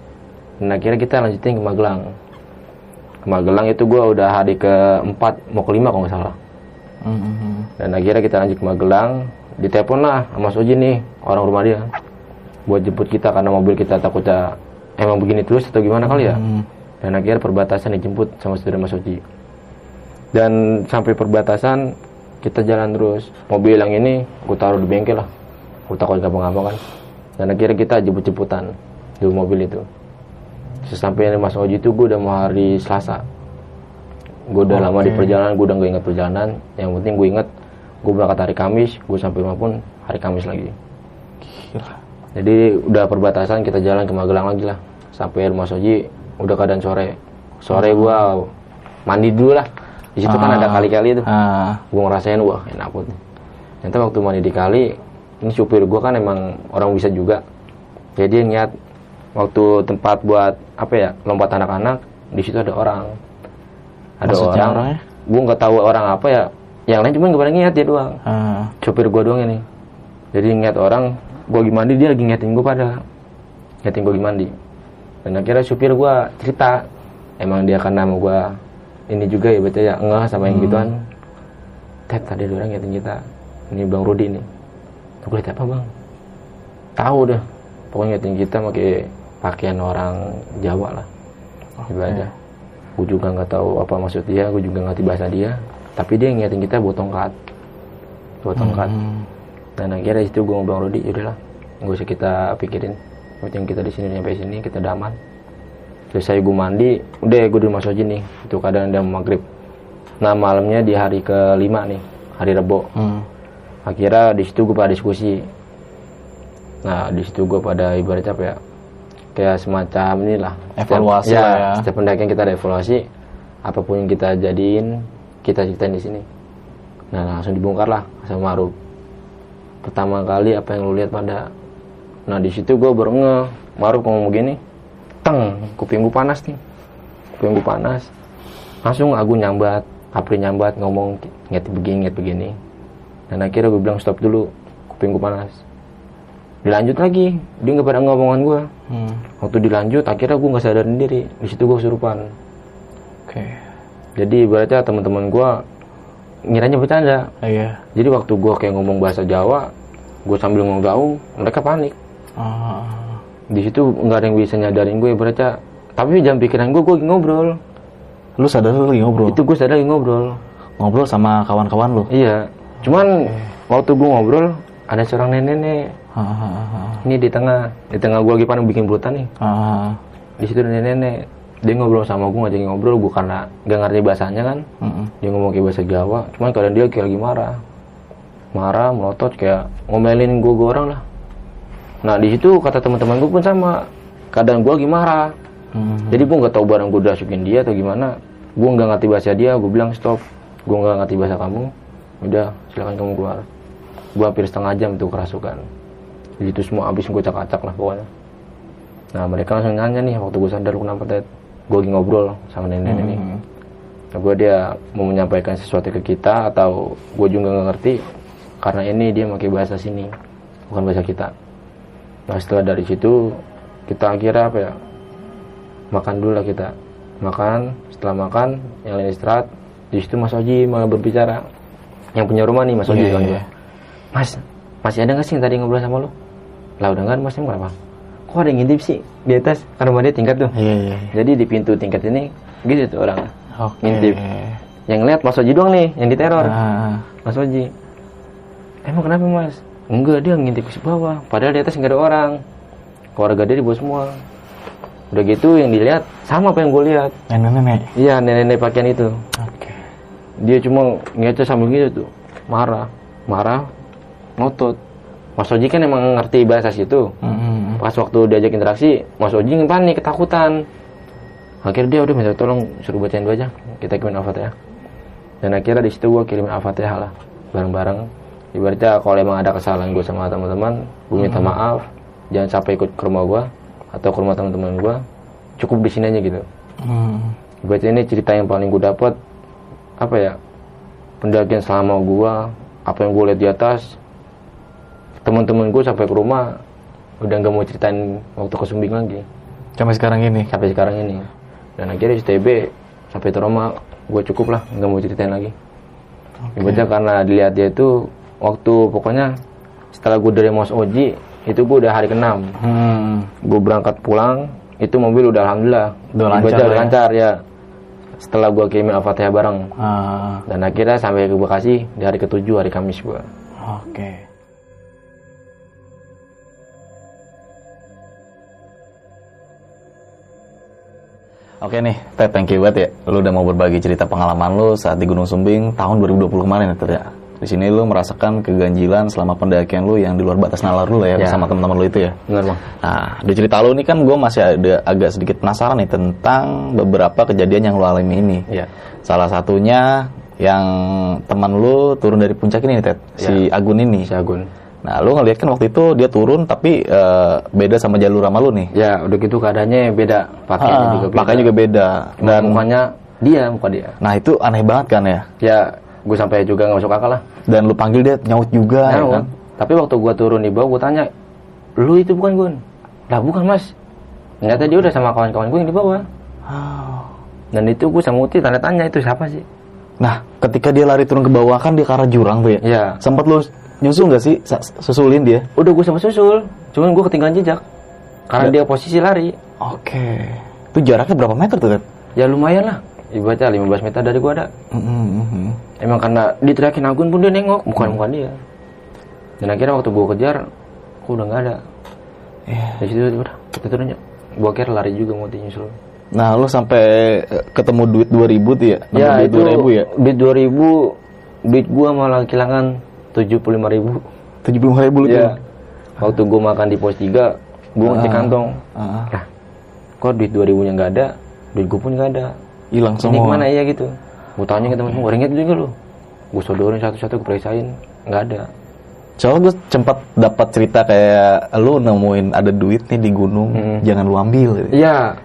Dan akhirnya kita lanjutin ke Magelang. Ke Magelang itu gua udah hari keempat mau kelima kalau nggak salah. Hmm. dan akhirnya kita lanjut ke Magelang. Ditelepon lah sama Mas Oji nih orang rumah dia buat jemput kita karena mobil kita takutnya emang begini terus atau gimana kali ya. Hmm. dan akhirnya perbatasan dijemput sama saudara Mas Oji. Dan sampai perbatasan kita jalan terus. Mobil yang ini gue taruh di bengkel lah. Gue takut gampang-gampang kan. Dan akhirnya kita jemput-jemputan di mobil itu. Sesampainya Mas Oji itu gue udah mau hari Selasa. Gue udah lama di perjalanan gue udah gak ingat perjalanan. Yang penting gue inget gue berangkat hari Kamis gue sampai rumah pun hari Kamis lagi. Gila. jadi udah perbatasan kita jalan ke Magelang lagi lah. Sampai rumah Soji udah keadaan sore. Sore gua mandi dulu lah di situ kan ada kali-kali itu Ah. gua ngerasain wah enak banget ternyata waktu mandi di kali ini supir gua kan emang orang bisa juga. Jadi dia niat waktu tempat buat apa ya lompat anak-anak di situ ada orang. Ada Maksudnya orang. orangnya? gua nggak tahu orang apa ya. Yang lain cuma nggak pada niat dia doang. Ah. supir gua doang ini. Jadi ngeliat orang gua lagi mandi dia lagi ngeliatin gua pada. Ngeliatin gua lagi mandi. Dan akhirnya supir gua cerita emang dia karena sama gua ini juga ya baca ya enggak sama yang gituan. Ted tadi ada orang ngeliatin kita. Ini bang Rudi nih. Tuh gue liat apa bang? Tahu dah pokoknya ngeliatin kita pakai pakaian orang Jawa lah. Ibadah gue juga nggak tahu apa maksud dia gue juga nggak ngerti bahasa dia. Tapi dia ngeliatin kita bawa tongkat. Bawa tongkat. Hmm. dan akhirnya di situ gue ngobrol Rudi yaudahlah nggak usah kita pikirin. Yang kita di sini sampai sini kita udah aman selesai gue mandi udah gue di rumah Soji nih. Itu kadang udah maghrib. Nah malamnya di hari kelima nih hari Rebo. Hmm. akhirnya di situ gue pada diskusi. Nah di situ gue pada ibaratnya apa ya? Kayak semacam inilah. Setiap- Evaluasi lah ya. setiap pendakian kita ada evaluasi apa pun yang kita jadiin kita ceritain di sini. Nah langsung dibongkar lah sama Maruf pertama kali apa yang lu lihat pada nah di situ gue baru nge Maruf ngomong begini teng kuping gue panas nih kuping gue panas. Langsung aku nyambat Apri nyambat ngomong ngerti begini ngerti begini. Dan akhirnya gue bilang stop dulu kuping gue panas. Dilanjut lagi dia nggak pada ngomongan gue Hmm. waktu dilanjut akhirnya gue nggak sadar diri. Di situ gue kesurupan. Oke. jadi ibaratnya teman-teman gue ngiranya bercanda. Ah, Iya. jadi waktu gue kayak ngomong bahasa Jawa gue sambil ngomong gaung mereka panik. Ah. Di situ nggak ada yang bisa nyadarin gue ibaratnya tapi jam pikiran gue gue ngobrol. Lu sadar lu lagi ngobrol? itu gue sadar lagi ngobrol. Ngobrol sama kawan-kawan lu? iya cuman waktu gue ngobrol ada seorang nenek-nenek ah, ah, ini di tengah di tengah gue lagi panen bikin bulutan nih. Di situ nenek-nenek dia ngobrol sama gue ngajakin ngobrol gue karena gak ngerti bahasanya kan. Mm-mm. dia ngomong kayak bahasa Jawa cuman keadaan dia kayak lagi marah. Marah melotot kayak ngomelin gue gue orang lah nah di situ kata teman-teman gue pun sama. Keadaan gue lagi marah. Hmm. jadi gue nggak tahu barang gue udah masukin dia atau gimana. Gue nggak ngerti bahasa dia gue bilang stop. Gue nggak ngerti bahasa kamu. Udah silakan kamu keluar. Gue hampir setengah jam tuh kerasukan. Jadi itu semua habis gue cak-cak lah pokoknya. Nah mereka langsung nanya nih waktu gue sadar kenapa Ted? Gue lagi ngobrol sama nenek Hmm. nah, gue dia mau menyampaikan sesuatu ke kita atau gue juga nggak ngerti karena ini dia pakai bahasa sini bukan bahasa kita nah setelah dari situ kita akhirnya apa ya? Makan dulu lah kita. Makan setelah makan yang lain istirahat di situ Mas Oji malah berbicara. Yang punya rumah nih Mas Oji Iya, kan? gua. Mas masih ada nggak sih yang tadi ngobrol sama lo lah udah nggak Mas kenapa kok ada yang ngintip sih? Di atas kan rumah dia tingkat tuh. Iya, iya. jadi di pintu tingkat ini gitu tuh orang Oke. ngintip. Yang lihat Mas Oji doang nih yang diteror. Ah, Mas Oji emang kenapa Mas enggak dia ngintip ke bawah. Padahal di atas nggak ada orang. Keluarga dia dibawa semua. Udah gitu yang dilihat sama apa yang gue lihat. Nenek-nenek. iya nenek-nenek pakaian itu. Oke. dia cuma ngece sambil gitu tuh. Marah. Marah. Ngotot. Mas Oji kan emang ngerti bahasa situ. Mm-mm. pas waktu diajak interaksi Mas Oji panik ketakutan. Akhirnya dia udah minta tolong suruh bacain dulu aja. Kita kirimin al-fatihah. Dan akhirnya di situ gue kirimin al-fatihah lah. Bareng-bareng ibaratnya kalau emang ada kesalahan gue sama teman-teman gue minta maaf jangan sampai ikut ke rumah gue atau ke rumah teman-teman gue cukup di sini aja gitu. Hmm. Berarti ini cerita yang paling gue dapet apa ya pendakian selama gue apa yang gue lihat di atas teman-teman gue sampai ke rumah udah nggak mau ceritain waktu ke Sumbing lagi. Sampai sekarang ini. sampai sekarang ini. Dan akhirnya si TB sampai trauma gue cukup lah nggak mau ceritain lagi. Ibaratnya karena dilihat dia itu waktu pokoknya setelah gue dari Mas Oji itu gue udah hari ke-6 Hmm. gue berangkat pulang itu mobil udah alhamdulillah Udah lancar udah ya? lancar ya setelah gue kirimin al-fatihah bareng Ah, dan akhirnya sampai ke Bekasi di hari ketujuh hari Kamis gue Oke. Oke nih, Ted, thank you banget ya. Lu udah mau berbagi cerita pengalaman lu saat di Gunung Sumbing tahun 2020 kemarin ya, Ted ya. Di sini lu merasakan keganjilan selama pendakian lu yang di luar batas nalar lu ya, Ya. bersama teman-teman lu itu ya. benar bang Nah, di cerita lu ini kan gue masih ada agak sedikit penasaran nih tentang beberapa kejadian yang lu alami ini. Iya. Salah satunya yang teman lu turun dari puncak ini nih, Ted. Si Agun ini. si Agun Nah, lu ngeliat kan waktu itu dia turun tapi eh, beda sama jalur sama lu nih. ya udah gitu keadaannya beda pakaiannya Ah, juga beda pakainya juga beda. dan Dan mukanya dia muka dia nah itu aneh banget kan ya. ya gue sampai juga nggak masuk akal lah Dan lu panggil dia nyaut juga ya Nyaut. kan. tapi waktu gue turun di bawah gue tanya lu itu bukan Gun lah bukan mas ternyata dia udah sama kawan-kawan gue yang di bawah Ah. dan itu gue sama Uti tanda tanya itu siapa sih Nah, ketika dia lari turun ke bawah kan dia ke arah jurang tuh ya. Iya. Sempat lu nyusul nggak sih susulin dia? udah gue sama susul cuman gue ketinggalan jejak karena Ya. dia posisi lari Oke. Itu jaraknya berapa meter tuh kan? ya lumayan lah ibaratnya 15 meter dari gue ada Mm-hmm. emang karena diteriakin Agun pun dia nengok bukan bukan dia dan akhirnya waktu gue kejar kok udah nggak ada Iya. dari situ udah kita turun ya gue kira lari juga mau nyusul Nah, lu sampai eh, ketemu duit 2000 tuh ya? Ya duit itu 2000 ya? duit 2000 duit gue malah kehilangan 75 ribu 75 ribu lu tuh. ya waktu gue makan di pos 3 gue ngecek kantong Ah, lah kok duit 2000 nya nggak ada duit gue pun nggak ada hilang ini semua. ke mana ya gitu gue tanya ke temen gue ringet juga lu gue sodorin satu-satu gue periksain nggak ada Soalnya gue sempat dapat cerita kayak lu nemuin ada duit nih di gunung, Hmm. jangan lu ambil. gitu. iya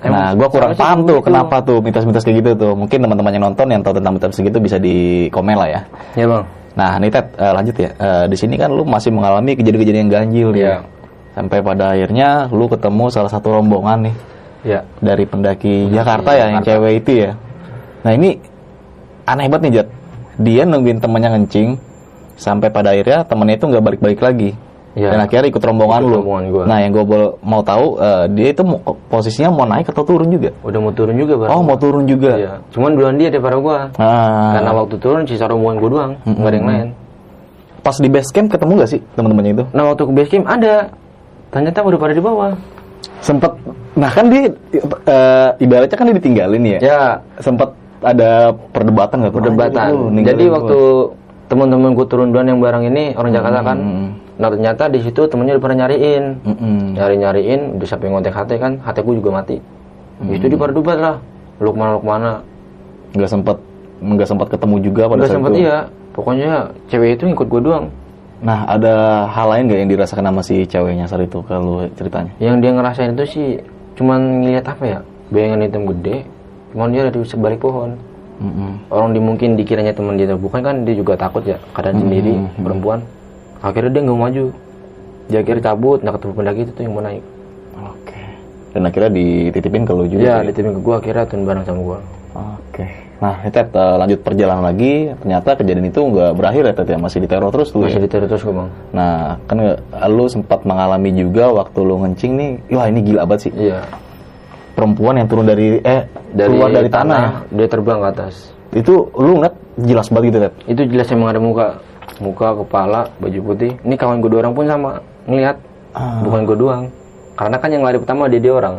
nah, Emang gue kurang paham tuh kenapa tuh mitos-mitos kayak gitu tuh. Mungkin teman-teman yang nonton yang tahu tentang mitos segitu bisa di komen lah ya. ya bang Nah, nih Ted, eh, lanjut ya. Eh, di sini kan lu masih mengalami kejadian-kejadian yang ganjil Iya. ya. Sampai pada akhirnya lu ketemu salah satu rombongan nih ya dari pendaki Jakarta ya yang cewek itu ya. Nah, ini aneh banget nih, Jat. Dia nungguin temannya ngencing sampai pada akhirnya temennya itu nggak balik-balik lagi. Iya. Dan akhirnya ikut rombongan Ikut lu. rombongan gua. Nah, yang gue mau tahu eh, dia itu mau- posisinya mau naik atau turun juga? udah mau turun juga bang Oh, mau turun juga. iya cuman duluan dia daripada gua Nah, karena waktu turun sisa rombongan gua doang nggak ada yang lain pas di base camp ketemu nggak sih teman-temannya itu? nah waktu ke base camp ada ternyata udah pada di bawah Sempet, nah kan dia eh, ibaratnya kan dia ditinggalin ya. ya Sempet ada perdebatan nggak? perdebatan ninggalin jadi waktu teman-teman gua turun duluan yang bareng ini orang Jakarta kan Hmm. nah ternyata di situ temennya udah pernah nyariin Mm-mm. nyari nyariin udah sampai ngontek HT kan HT gua juga mati itu dia pada debat lah lu ke mana lu ke mana nggak sempet nggak sempat ketemu juga pada sempet itu. iya pokoknya cewek itu ngikut gua doang Nah, ada hal lain nggak yang dirasakan sama si ceweknya saat itu kalau ceritanya? yang dia ngerasain itu sih cuman ngeliat apa ya bayangan hitam gede cuman dia ada di sebalik pohon Mm-mm. orang di mungkin dikiranya teman dia bukan kan dia juga takut ya keadaan sendiri perempuan akhirnya dia nggak maju dia akhirnya cabut nah ketemu pendaki itu tuh yang mau naik Oke. Dan akhirnya dititipin ke lu juga. ya tuh di tim ke gua akhirnya turun bareng sama gua Oke. Nah, Ted, eh, lanjut perjalanan lagi. Ternyata kejadian itu nggak berakhir ya, Ted ya? Masih diteror terus lu masih ya? diterus terus bang Nah, kan lu sempat mengalami juga waktu lu ngencing nih. Wah, ini gila banget sih. iya Perempuan yang turun dari eh keluar dari tanah. ya. dia terbang ke atas Itu lu ngeliat jelas banget gitu, Ted. itu jelas emang ada muka muka kepala baju putih ini kawan gue dua orang pun sama ngelihat Ah. bukan gue doang karena kan yang lari pertama dia dia orang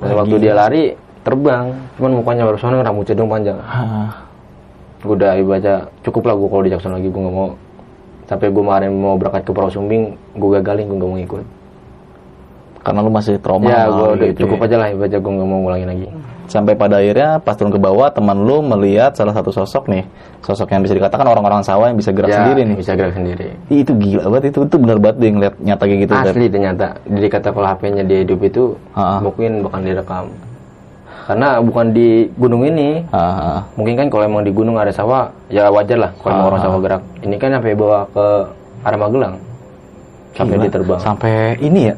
Dan waktu dia lari terbang cuman mukanya baru sono rambutnya dong panjang gue udah baca cukup lah gue kalau di Jackson lagi gue nggak mau sampai gue kemarin mau berangkat ke Pulau Sumbing gue gagalin gue nggak mau ikut Karena lu masih trauma. ya gue udah gitu cukup ya. aja lah baca gue nggak mau ngulangin lagi Sampai pada akhirnya pas turun ke bawah, teman lu melihat salah satu sosok nih. Sosok yang bisa dikatakan orang-orang sawah yang bisa gerak ya, sendiri nih. bisa gerak sendiri Ih, itu gila banget itu itu benar banget deh ngeliat nyata kayak gitu asli ternyata jadi kata kalau HP-nya dia hidup itu Ah. mungkin bakal direkam karena bukan di gunung ini Ah, ah. mungkin kan kalau emang di gunung ada sawah ya wajar lah kalau emang orang Ah. sawah gerak ini kan sampai bawa ke arah Magelang sampai Gila. dia terbang Sampai ini ya.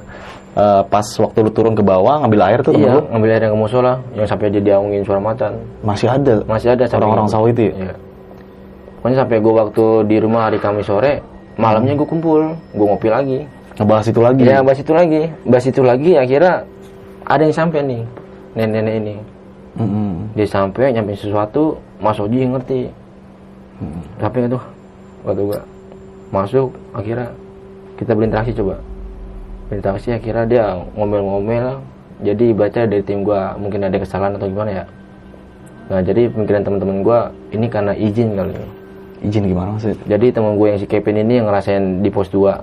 eh, pas waktu lu turun ke bawah ngambil air tuh iya lu ngambil air yang ke musola yang sampai dia diaungin suara macan masih ada. masih ada Orang-orang sawah itu ya? iya. pokoknya sampai gue waktu di rumah hari Kamis sore malamnya gue kumpul gue ngopi lagi Ngebahas itu lagi. ya bahas itu lagi bahas itu lagi akhirnya ada yang sampai nih nenek-nenek ini. Mm-mm. dia sampai nyampe sesuatu Mas Oji ngerti. Sampai itu waktu gua masuk akhirnya kita berinteraksi coba. Berinteraksi akhirnya dia ngomel-ngomel. Jadi baca dari tim gua mungkin ada kesalahan atau gimana ya. Nah jadi pemikiran teman-teman gua ini karena izin kali Izin gimana sih? jadi teman gue yang si Kevin ini yang ngerasain di pos 2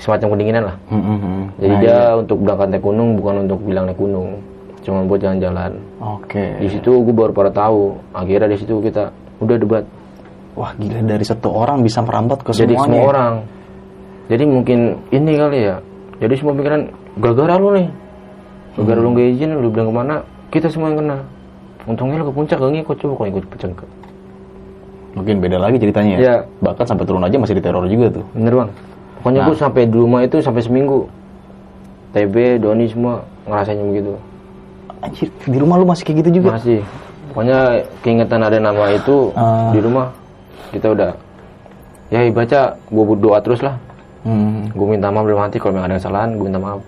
semacam kedinginan lah. Mm-mm. jadi Nah, dia iya. untuk berangkat naik gunung bukan untuk bilang naik gunung cuma buat jalan-jalan Oke. di situ gue baru pada tahu akhirnya di situ kita udah debat Wah gila dari satu orang bisa merambat ke jadi semuanya. semua ya? orang jadi mungkin ini kali ya jadi semua pikiran gara-gara lu nih gara-gara lu gak izin lu bilang ke mana kita semua yang kena untungnya lu ke puncak gak ngikut coba kalau ikut puncak Mungkin beda lagi ceritanya ya. Iya. Bahkan sampai turun aja masih diteror juga tuh. bener bang pokoknya Nah. gue sampai di rumah itu sampai seminggu TB Doni semua ngerasain begitu Anjir, di rumah lu masih kayak gitu juga? masih pokoknya keingetan ada nama itu Ah. di rumah kita udah ya baca gue berdoa terus lah Hmm. gue minta maaf belum hati kalau memang ada kesalahan gue minta maaf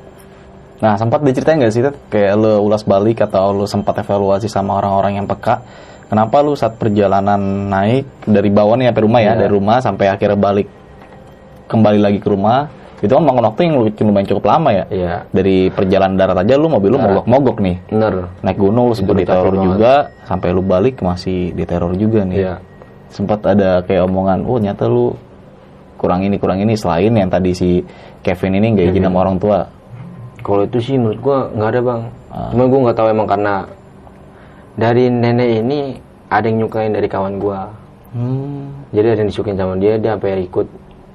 Nah, sempat diceritain nggak sih, Ted? Kayak lu ulas balik atau lu sempat evaluasi sama orang-orang yang peka. Kenapa lu saat perjalanan naik dari bawah nih sampai rumah ya, Iya. dari rumah sampai akhirnya balik kembali lagi ke rumah, itu kan makan waktu yang lu lumayan cukup lama ya. iya Dari perjalanan darat aja lu mobil lu mogok-mogok nih. bener Naik gunung lu sempat diteror diteror banget. juga, sampai lu balik masih diteror juga nih. iya Sempat ada kayak omongan, oh nyata lu kurang ini kurang ini selain yang tadi si Kevin ini nggak izin sama orang tua. kalau itu sih menurut gue nggak ada bang Ah. cuma gue nggak tahu emang karena dari nenek ini ada yang nyukain dari kawan gue Hmm. jadi ada yang disukain sama dia dia sampai ikut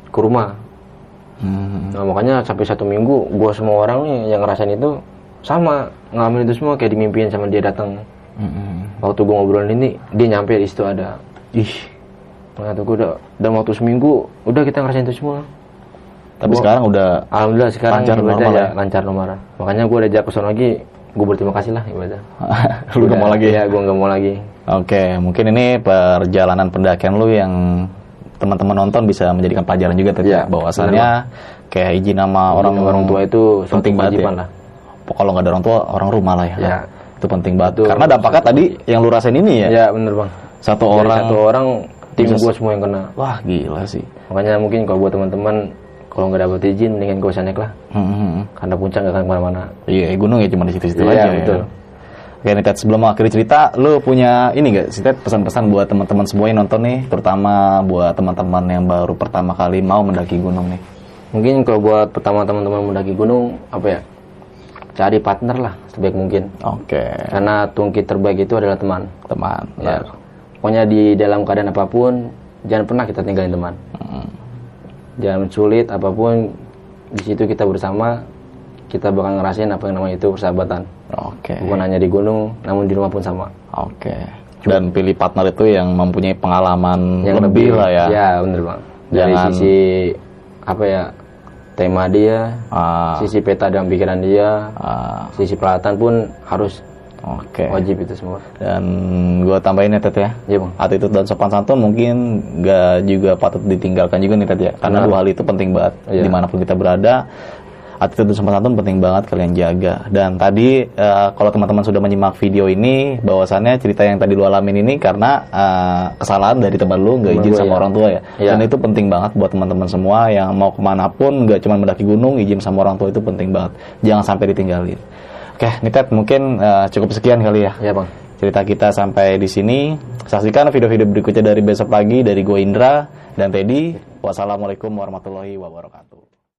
ke rumah Hmm. nah makanya sampai satu minggu gue semua orang nih yang ngerasain itu sama ngalamin itu semua kayak dimimpiin sama dia datang Hmm. waktu gue ngobrolin ini dia nyampe di situ ada Ih, nah tuh gue udah dalam waktu seminggu udah kita ngerasain itu semua tapi Gua- sekarang udah Alhamdulillah sekarang Lancar, normal ya, ya? lancar nomor. Makanya gue udah sana lagi, gue berterima kasih lah ibadah. lu udah mau lagi Ya, gue nggak mau lagi. Oke, mungkin ini perjalanan pendakian lu yang teman-teman nonton bisa menjadikan pelajaran juga tadi Iya, bahwasannya kayak izin sama orang orang tua itu penting banget ya. lah. Kalau nggak ada orang tua, orang rumah lah ya. Ya. Itu penting banget. Itu Karena dampaknya tadi yang lu rasain ini ya. Ya bener bang. Satu Dari orang. satu orang tim gue semua yang kena. Wah, gila sih. Makanya mungkin kalau buat teman-teman kalau nggak dapat izin mendingan gue usah naik lah. Hmm, hmm. Karena puncak nggak akan ke mana-mana. Iya, gunung ya cuma di situ-situ Iya, aja. betul. Ya. Oke, nih Ted, sebelum akhiri cerita, lu punya ini gak sih Ted, pesan-pesan buat teman-teman semua yang nonton nih, terutama buat teman-teman yang baru pertama kali mau mendaki gunung nih. Mungkin kalau buat pertama teman-teman mendaki gunung apa ya? Cari partner lah sebaik mungkin. Oke, Karena tungki terbaik itu adalah teman. teman. Ya. Pokoknya di dalam keadaan apa pun, jangan pernah kita tinggalin teman. Hmm. Jangan sulit apa pun, di situ kita bersama. Kita bakal ngerasain apa yang namanya itu persahabatan. Oke. Bukan hanya di gunung, namun di rumah pun sama. Oke. Dan pilih partner itu yang mempunyai pengalaman Yang lebih, lah ya. Ya, bener bang. Dari Jangan- sisi apa ya tema dia, Ah, sisi peta dalam pikiran dia, ah, sisi peralatan pun harus Oke. wajib itu semua. Dan gue tambahin ya Ted ya. Iya bang. Attitude dan sopan santun mungkin gak juga patut ditinggalkan juga nih Ted ya. Karena Benar. dua hal itu penting banget Iya. di mana pun kita berada. Attitude dan sopan santun penting banget kalian jaga. Dan tadi eh, kalau teman-teman sudah menyimak video ini, bahwasannya cerita yang tadi lu alamin ini karena eh, kesalahan dari teman lu nggak izin sama ya. orang tua ya. Iya. Dan itu penting banget buat teman-teman semua yang mau ke mana pun, nggak cuma mendaki gunung, izin sama orang tua itu penting banget. Jangan sampai ditinggalin. Oke, nih Ted mungkin eh, cukup sekian kali ya Ya bang. cerita kita sampai di sini. Saksikan video-video berikutnya dari besok pagi dari gue Indra dan Teddy. Wassalamualaikum warahmatullahi wabarakatuh.